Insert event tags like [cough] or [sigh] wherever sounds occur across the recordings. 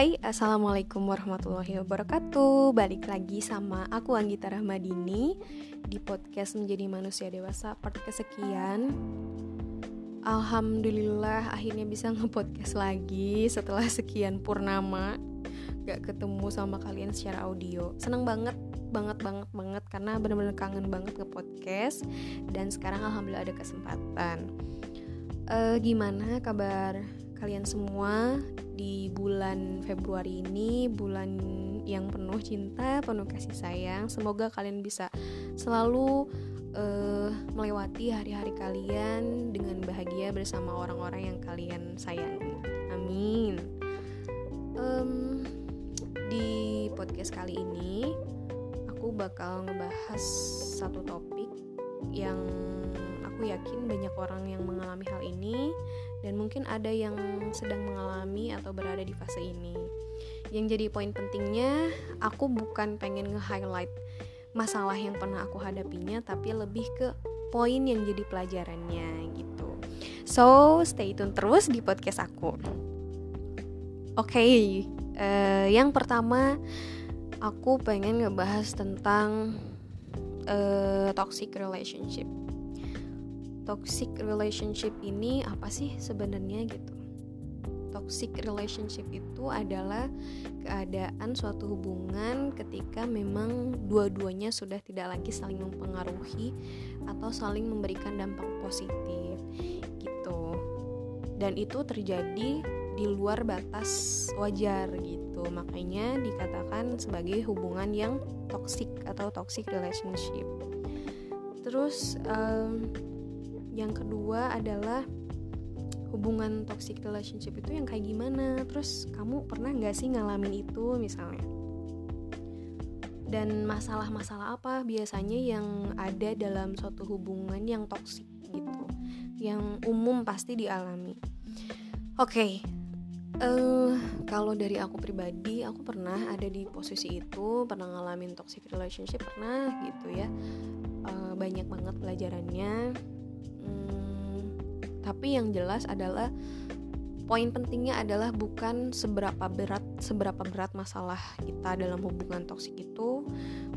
Hai, Assalamualaikum warahmatullahi wabarakatuh. Balik lagi sama aku Anggita Rahmadini Di podcast Menjadi Manusia Dewasa part kesekian. Alhamdulillah akhirnya bisa nge-podcast lagi Setelah sekian purnama. Gak ketemu sama kalian secara audio. Seneng banget, banget, banget, banget Karena bener-bener kangen banget nge-podcast. Dan sekarang Alhamdulillah ada kesempatan. Uh, Gimana kabar kalian semua di bulan Februari ini, bulan yang penuh cinta, penuh kasih sayang. Semoga kalian bisa selalu uh, melewati hari-hari kalian dengan bahagia bersama orang-orang yang kalian sayangi. Amin. Um, di podcast kali ini, aku bakal ngebahas satu topik yang aku yakin banyak orang yang mengalami hal ini dan mungkin ada yang sedang mengalami atau berada di fase ini. Yang jadi poin pentingnya, aku bukan pengen nge-highlight masalah yang pernah aku hadapinya, tapi lebih ke poin yang jadi pelajarannya gitu. So, stay tune terus di podcast aku. Oke, okay, uh, yang pertama aku pengen ngebahas tentang uh, toxic relationship toxic relationship ini apa sih sebenarnya gitu? Toxic relationship itu adalah keadaan suatu hubungan ketika memang dua-duanya sudah tidak lagi saling mempengaruhi atau saling memberikan dampak positif gitu. Dan itu terjadi di luar batas wajar gitu. Makanya dikatakan sebagai hubungan yang toxic atau toxic relationship. Terus um, yang kedua adalah hubungan toxic relationship itu yang kayak gimana? Terus kamu pernah nggak sih ngalamin itu misalnya? Dan masalah-masalah apa biasanya yang ada dalam suatu hubungan yang toksik gitu? Yang umum pasti dialami. Oke okay. uh, eh, kalau dari aku pribadi aku pernah ada di posisi itu pernah ngalamin toxic relationship pernah gitu ya. Uh, banyak banget pelajarannya tapi yang jelas adalah poin pentingnya adalah bukan seberapa berat seberapa berat masalah kita dalam hubungan toksik itu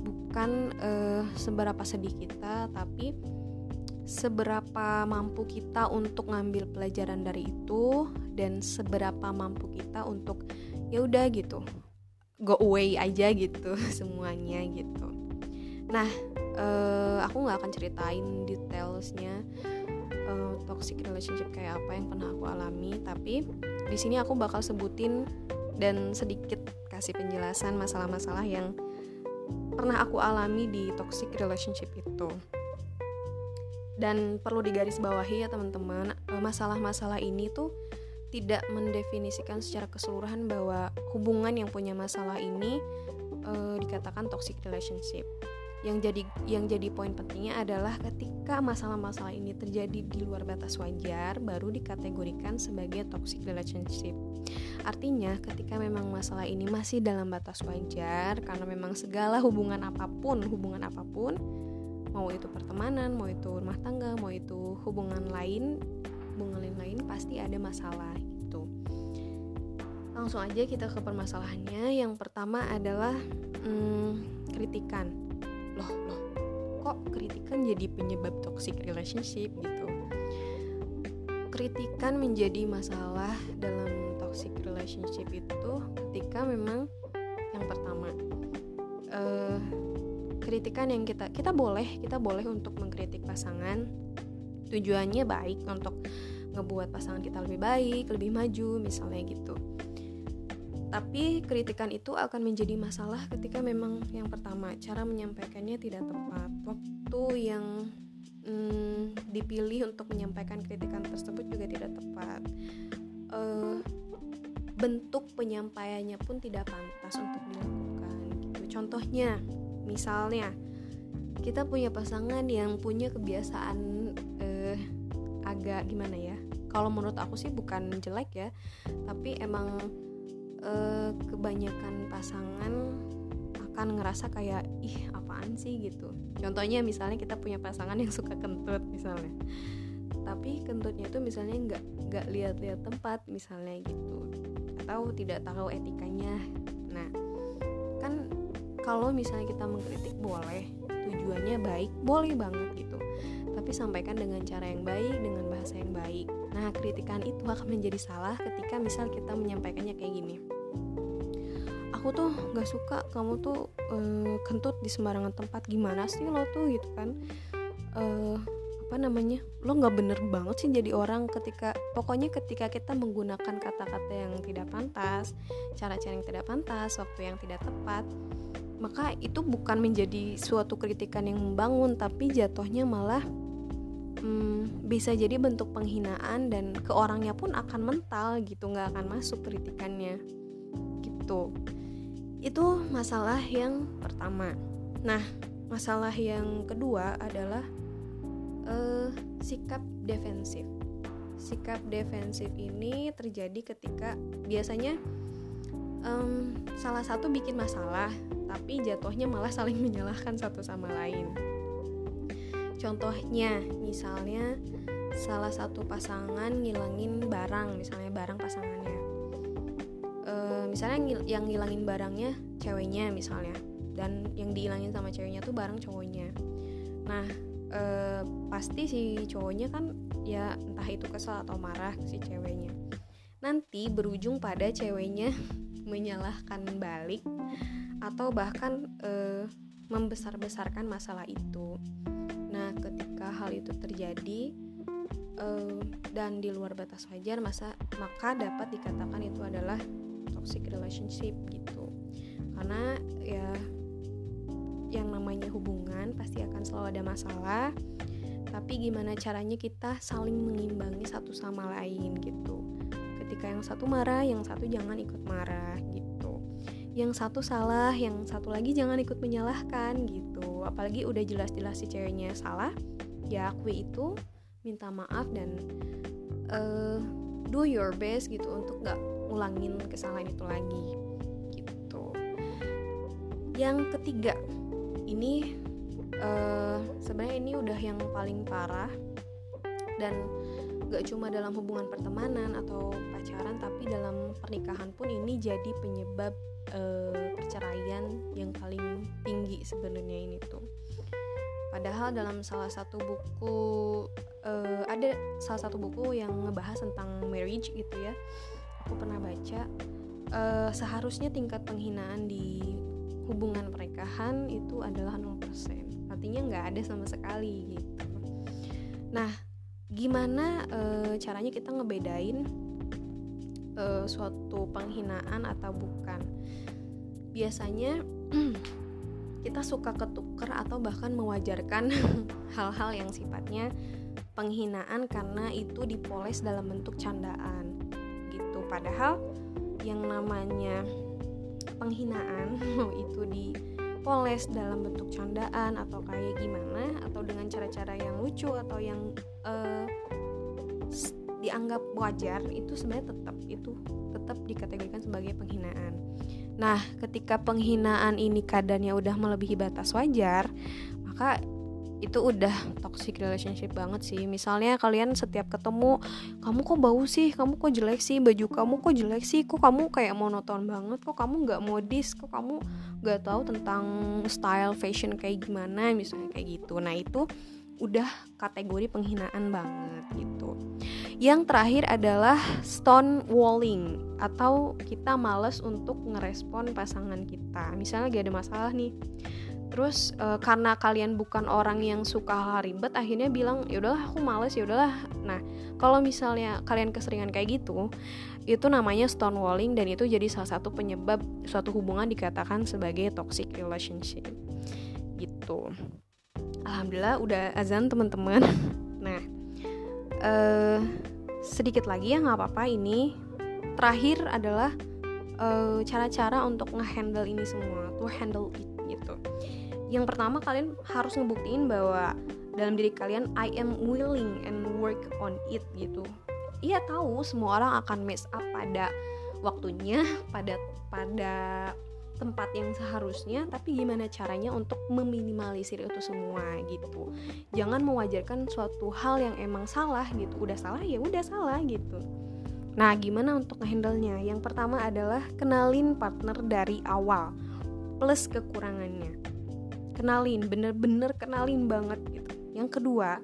bukan uh, seberapa sedih kita tapi seberapa mampu kita untuk ngambil pelajaran dari itu dan seberapa mampu kita untuk ya udah gitu go away aja gitu [laughs] semuanya gitu. Nah uh, aku nggak akan ceritain detailsnya uh, toxic relationship kayak apa yang pernah aku alami tapi di sini aku bakal sebutin dan sedikit kasih penjelasan masalah-masalah yang pernah aku alami di toxic relationship itu. Dan perlu digarisbawahi ya teman-teman eh, masalah-masalah ini tuh tidak mendefinisikan secara keseluruhan bahwa hubungan yang punya masalah ini uh, dikatakan toxic relationship yang jadi yang jadi poin pentingnya adalah ketika masalah-masalah ini terjadi di luar batas wajar baru dikategorikan sebagai toxic relationship. Artinya ketika memang masalah ini masih dalam batas wajar karena memang segala hubungan apa pun, hubungan apa pun mau itu pertemanan, mau itu rumah tangga, mau itu hubungan lain, hubungan lain-lain pasti ada masalah gitu. Langsung aja kita ke permasalahannya. Yang pertama adalah hmm, kritikan kok kritikan jadi penyebab toxic relationship gitu. Kritikan menjadi masalah dalam toxic relationship itu ketika memang yang pertama uh, kritikan yang kita kita boleh kita boleh untuk mengkritik pasangan. Tujuannya baik untuk ngebuat pasangan kita lebih baik lebih maju misalnya gitu tapi kritikan itu akan menjadi masalah ketika memang yang pertama cara menyampaikannya tidak tepat. Waktu yang hmm, dipilih untuk menyampaikan kritikan tersebut juga tidak tepat. Uh, bentuk penyampaiannya pun tidak pantas untuk dilakukan. Gitu. Contohnya, misalnya kita punya pasangan yang punya kebiasaan uh, agak gimana ya? Kalau menurut aku sih bukan jelek ya, tapi emang uh, kebanyakan pasangan akan ngerasa kayak ih apaan sih? gitu. Contohnya misalnya kita punya pasangan yang suka kentut misalnya. Tapi kentutnya itu misalnya nggak nggak lihat-lihat tempat misalnya gitu. Atau tidak tahu etikanya. Nah kan kalau misalnya kita mengkritik boleh tujuannya baik boleh banget gitu. Tapi sampaikan dengan cara yang baik dengan bahasa yang baik. Nah kritikan itu akan menjadi salah ketika misal kita menyampaikannya kayak gini aku tuh nggak suka kamu tuh uh, kentut di sembarangan tempat. Gimana sih lo tuh gitu kan? Uh, apa namanya? Lo nggak bener banget sih jadi orang ketika pokoknya ketika kita menggunakan kata-kata yang tidak pantas cara-cara yang tidak pantas waktu yang tidak tepat maka itu bukan menjadi suatu kritikan yang membangun tapi jatuhnya malah hmm, bisa jadi bentuk penghinaan dan ke orangnya pun akan mental gitu nggak akan masuk kritikannya. Gitu itu masalah yang pertama nah masalah yang kedua adalah uh, sikap defensif. Sikap defensif ini terjadi ketika biasanya um, salah satu bikin masalah, tapi jatuhnya malah saling menyalahkan satu sama lain. Contohnya, misalnya salah satu pasangan ngilangin barang, misalnya barang pasangannya. E, misalnya yang ngilangin barangnya ceweknya misalnya, dan yang dihilangin sama ceweknya tuh barang cowoknya. Nah, uh, pasti si cowoknya kan ya entah itu kesal atau marah si ceweknya nanti berujung pada ceweknya [laughs] menyalahkan balik atau bahkan uh, membesar-besarkan masalah itu nah ketika hal itu terjadi uh, dan di luar batas wajar masa maka dapat dikatakan itu adalah toxic relationship gitu. Karena ya yang namanya hubungan pasti akan selalu ada masalah. Tapi gimana caranya kita saling mengimbangi satu sama lain gitu. Ketika yang satu marah yang satu jangan ikut marah gitu. Yang satu salah yang satu lagi jangan ikut menyalahkan gitu. Apalagi udah jelas-jelas si ceweknya salah ya akui itu minta maaf dan uh, do your best gitu untuk gak ulangin kesalahan itu lagi gitu. Yang ketiga ini uh, sebenarnya ini udah yang paling parah dan gak cuma dalam hubungan pertemanan atau pacaran tapi dalam pernikahan pun ini jadi penyebab uh, perceraian yang paling tinggi sebenarnya ini tuh. Padahal dalam salah satu buku uh, ada salah satu buku yang ngebahas tentang marriage gitu ya aku pernah baca uh, seharusnya tingkat penghinaan di hubungan pernikahan itu adalah 0% artinya nggak ada sama sekali gitu. Nah gimana e, caranya kita ngebedain e, suatu penghinaan atau bukan? Biasanya [clears throat] kita suka ketuker atau bahkan mewajarkan [laughs] hal-hal yang sifatnya penghinaan karena itu dipoles dalam bentuk candaan padahal yang namanya penghinaan mau [laughs] itu dipoles dalam bentuk candaan atau kayak gimana atau dengan cara-cara yang lucu atau yang uh, dianggap wajar itu sebenarnya tetap itu tetap dikategorikan sebagai penghinaan. Nah, ketika penghinaan ini kadarnya udah melebihi batas wajar, maka itu udah toxic relationship banget sih. Misalnya kalian setiap ketemu kamu kok bau sih? Kamu kok jelek sih? Baju kamu kok jelek sih? Kok kamu kayak monoton banget? Kok kamu nggak modis? Kok kamu nggak tahu tentang style fashion kayak gimana? Misalnya kayak gitu. Nah itu udah kategori penghinaan banget gitu. Yang terakhir adalah stone walling atau kita males untuk ngerespon pasangan kita. Misalnya lagi ada masalah nih terus uh, karena kalian bukan orang yang suka hal ribet akhirnya bilang ya udahlah aku males ya udahlah. Nah kalau misalnya kalian keseringan kayak gitu itu namanya stonewalling dan itu jadi salah satu penyebab suatu hubungan dikatakan sebagai toxic relationship. Gitu. Alhamdulillah udah azan teman-teman. [laughs] Nah uh, sedikit lagi ya nggak apa-apa. Ini terakhir adalah eh, cara-cara uh, untuk ngehandle ini semua to handle it gitu yang pertama kalian harus ngebuktiin bahwa dalam diri kalian I am willing and work on it gitu. Iya tahu semua orang akan mess up pada waktunya pada pada tempat yang seharusnya tapi gimana caranya untuk meminimalisir itu semua gitu. Jangan mewajarkan suatu hal yang emang salah gitu. Udah salah ya udah salah gitu. Nah gimana untuk ngehandle nya yang pertama adalah kenalin partner dari awal plus kekurangannya kenalin bener-bener kenalin banget gitu. Yang kedua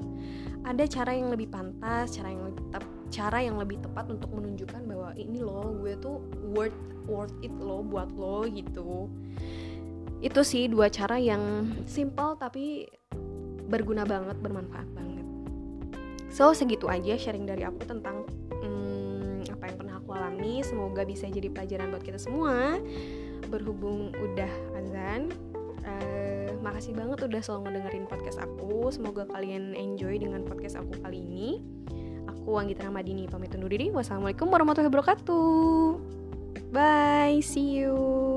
ada cara yang lebih pantas cara yang lebih tepat cara yang lebih tepat untuk menunjukkan bahwa ini loh gue tuh worth worth it loh buat lo gitu. Itu sih dua cara yang simple tapi berguna banget bermanfaat banget. So segitu aja sharing dari aku tentang hmm, apa yang pernah aku alami. Semoga bisa jadi pelajaran buat kita semua. Berhubung udah azan uh, makasih banget udah selalu ngedengerin podcast aku semoga kalian enjoy dengan podcast aku kali ini Aku Anggita Ramadini pamit undur diri. Wassalamualaikum warahmatullahi wabarakatuh. Bye, see you.